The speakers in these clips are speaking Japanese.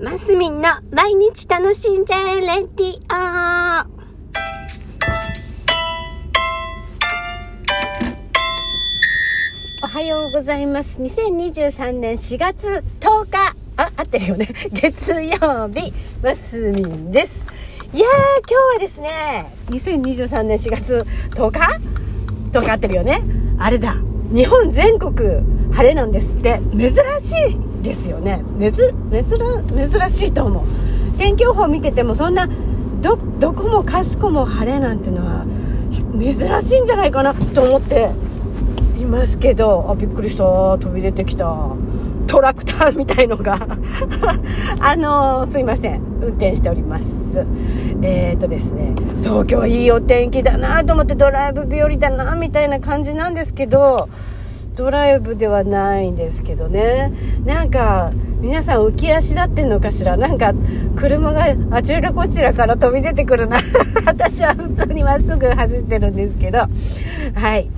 マスミンの毎日楽しんじゃえレディオおはようございます。2023年4月10日？あ、合ってるよね。月曜日、マスミンです。いやー、今日はですね、2023年4月10日 ?10 日合ってるよね。あれだ。日本全国晴れなんですって。珍しいですよね。珍、しいと思う。天気予報見ててもそんな、ど、どこもかしこも晴れなんてのは珍しいんじゃないかなと思っていますけど、あ、びっくりした。飛び出てきた。トラクターみたいのが あのー、すいません。運転しております。えーとですね、そう、今日はいいお天気だなと思ってドライブ日和だなみたいな感じなんですけど、ドライブではないんですけどね。なんか、皆さん浮き足立ってんのかしら？なんか、車があちらこちらから飛び出てくるな。私は普通にまっすぐ走ってるんですけど、はい。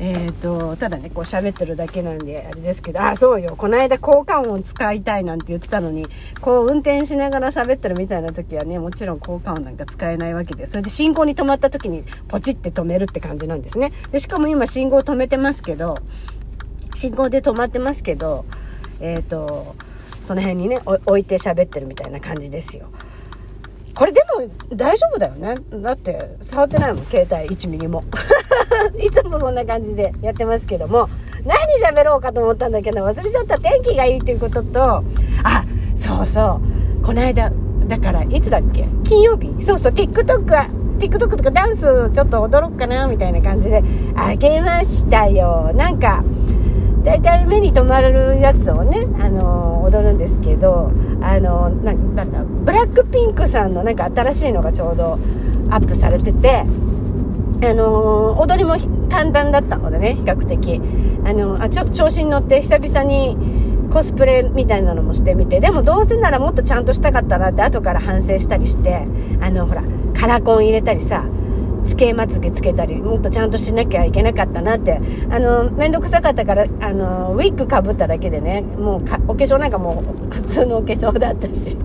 えーと、ただね、こう喋ってるだけなんで、あれですけど、あ、そうよ、この間効果音使いたいなんて言ってたのに、こう運転しながら喋ってるみたいな時はね、もちろん効果音なんか使えないわけで、それで信号に止まった時にポチって止めるって感じなんですね。で、しかも今信号止めてますけど、信号で止まってますけど、えーと、その辺にね、置いて喋ってるみたいな感じですよ。これでも大丈夫だよね。だって触ってないもん、携帯1ミリも。いつもそんな感じでやってますけども、何喋ろうかと思ったんだけど、忘れちゃった天気がいいっていうことと、あ、そうそう、この間、だからいつだっけ？金曜日？そうそう、TikTok は、TikTok とかダンスちょっと踊ろうかなみたいな感じであげましたよ。なんか、大体目に留まるやつをね、あの、踊るんですけど、あのー、なんだブラックピンクさんのなんか新しいのがちょうどアップされてて、あの、踊りも簡単だったのでね、比較的。あのあ、ちょっと調子に乗って久々にコスプレみたいなのもしてみて、でもどうせならもっとちゃんとしたかったなって後から反省したりして、あの、ほら、カラコン入れたりさ、つけまつげつけたり、もっとちゃんとしなきゃいけなかったなって、あの、めんどくさかったから、あの、ウィッグかぶっただけでね、もう、お化粧なんかもう普通のお化粧だったし、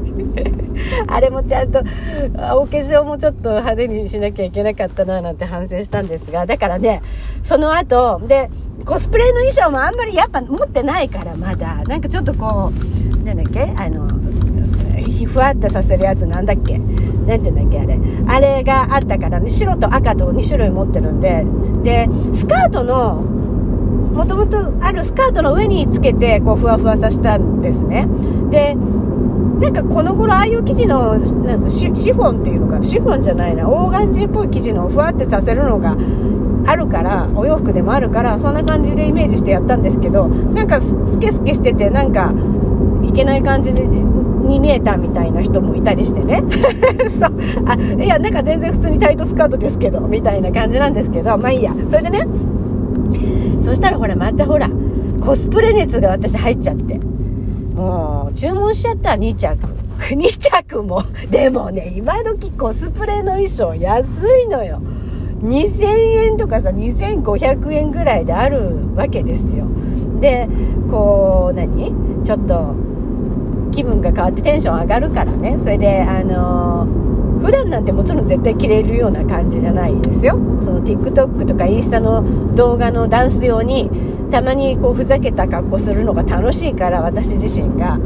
あれもちゃんと、お化粧もちょっと派手にしなきゃいけなかったななんて反省したんですが、だからね、その後、で、コスプレの衣装もあんまりやっぱ持ってないから、まだ。なんかちょっとこう、なんだっけあの、ふわっとさせるやつなんだっけ。なんて言うんだっけあれ。あれがあったからね、白と赤と2種類持ってるんで、で、スカートの、もともとあるスカートの上につけて、こう、ふわふわさせたんですね。で、なんかこの頃ああいう生地の、なんシシフォンっていうのかな、シフォンじゃないな、オーガンジーっぽい生地のふわってさせるのがあるから、お洋服でもあるから、そんな感じでイメージしてやったんですけど、なんかスケスケしてて、なんか、いけない感じで、に見えたみたいな人もいたりしてね。そう。あ、いや、なんか全然普通にタイトスカートですけど、みたいな感じなんですけど、まあいいや。それでね、そしたらほら、またほら、コスプレ熱が私入っちゃって。もう、注文しちゃった、2着。2着も。でもね、今時コスプレの衣装安いのよ。2000円とかさ、2500円ぐらいであるわけですよ。で、こう、何？ちょっと、気分が変わってテンション上がるからね。それで、あのー、普段なんてもちろん絶対着れるような感じじゃないですよ。その TikTok とかインスタの動画のダンス用に、たまにこうふざけた格好するのが楽しいから私自身が、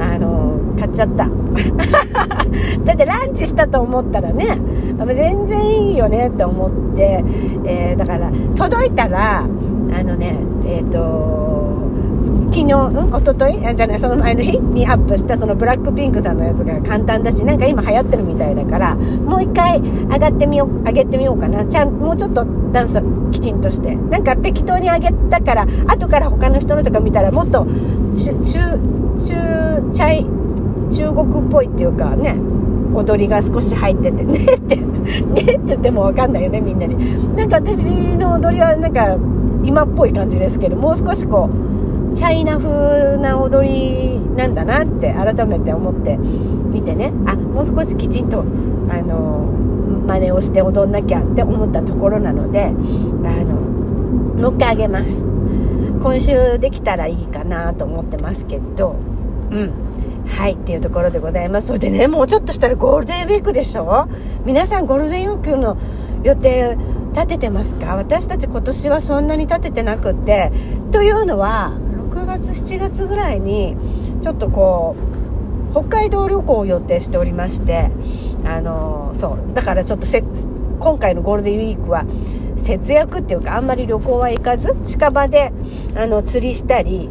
あのー、買っちゃった。だってランチしたと思ったらね、全然いいよねって思って、えー、だから届いたら、あのね、えっ、ー、と昨日、うん一昨日？じゃない、その前の日？にアップしたそのブラックピンクさんのやつが簡単だし、なんか今流行ってるみたいだから、もう一回上がってみよう、上げてみようかな。ちゃん、もうちょっとダンスきちんとして。なんか適当に上げたから、後から他の人のとか見たらもっと、中、中、中、チャイ、中国っぽいっていうかね、踊りが少し入ってて ねって、ねって言ってもわかんないよね、みんなに。なんか私の踊りはなんか今っぽい感じですけど、もう少しこう、チャイナ風な踊りなんだなって改めて思って見てね。あもう少しきちんとあの真似をして踊んなきゃって思ったところなのであのもう一回あげます。今週できたらいいかなと思ってますけど。うん。はいっていうところでございます。それでねもうちょっとしたらゴールデンウィークでしょ？皆さんゴールデンウィークの予定立ててますか？私たち今年はそんなに立ててなくって。というのは6月7月ぐらいにちょっとこう北海道旅行を予定しておりましてあのそうだからちょっとせ今回のゴールデンウィークは節約っていうかあんまり旅行は行かず近場であの釣りしたり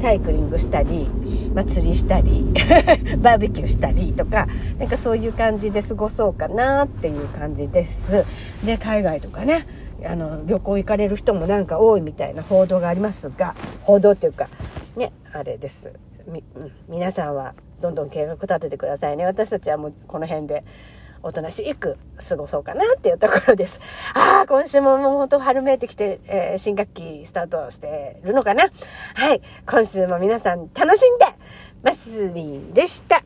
サイクリングしたり、まあ、釣りしたり バーベキューしたりとかなんかそういう感じで過ごそうかなっていう感じです。で海外とかねあの旅行行かれる人もなんか多いみたいな報道がありますが報道っていうかねあれですみ、うん、皆さんはどんどん計画立ててくださいね私たちはもうこの辺でおとなしく過ごそうかなっていうところです。ああ、今週ももう本当春めいてきて、えー、新学期スタートしてるのかなはい。今週も皆さん楽しんでますみんでした。